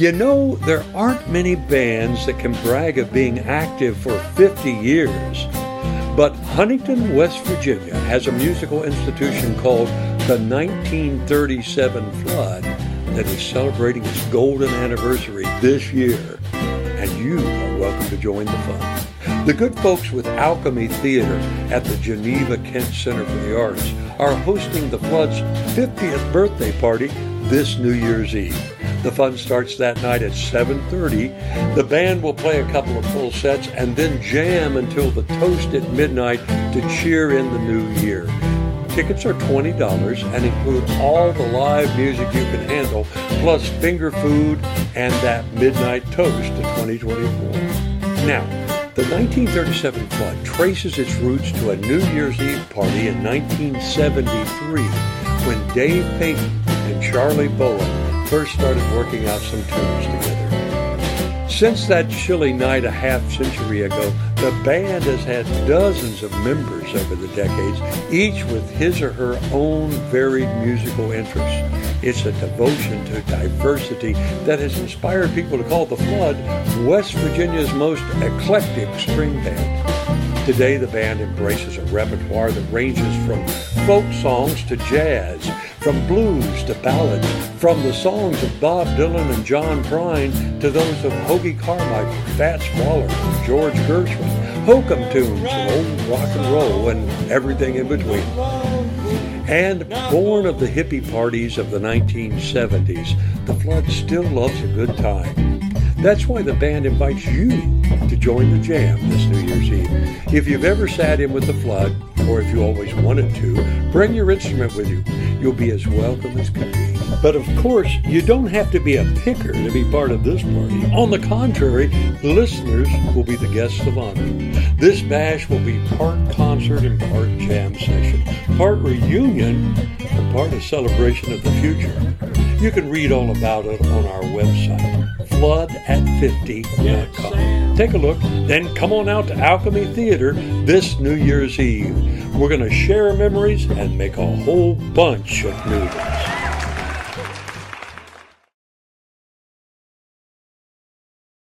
You know, there aren't many bands that can brag of being active for 50 years. But Huntington, West Virginia has a musical institution called the 1937 Flood that is celebrating its golden anniversary this year. And you are welcome to join the fun. The good folks with Alchemy Theater at the Geneva Kent Center for the Arts are hosting the Flood's 50th birthday party this New Year's Eve. The fun starts that night at 7:30. The band will play a couple of full sets and then jam until the toast at midnight to cheer in the new year. Tickets are $20 and include all the live music you can handle, plus finger food and that midnight toast to 2024. Now, the 1937 flood traces its roots to a New Year's Eve party in 1973 when Dave Peyton and Charlie Bowen first started working out some tunes together. Since that chilly night a half century ago, the band has had dozens of members over the decades, each with his or her own varied musical interests. It's a devotion to diversity that has inspired people to call The Flood West Virginia's most eclectic string band. Today, the band embraces a repertoire that ranges from folk songs to jazz, from blues to ballads, from the songs of Bob Dylan and John Prine to those of Hoagy Carmichael, Fats Waller, George Gershwin, hokum tunes and old rock and roll, and everything in between. And born of the hippie parties of the 1970s, the Flood still loves a good time. That's why the band invites you to join the jam this New Year's Eve. If you've ever sat in with the Flood, or if you always wanted to, bring your instrument with you. You'll be as welcome as can be. But of course, you don't have to be a picker to be part of this party. On the contrary, listeners will be the guests of honor. This bash will be part concert and part jam session, part reunion and part a celebration of the future. You can read all about it on our website, floodat50.com. Take a look, then come on out to Alchemy Theater this New Year's Eve. We're going to share memories and make a whole bunch of new.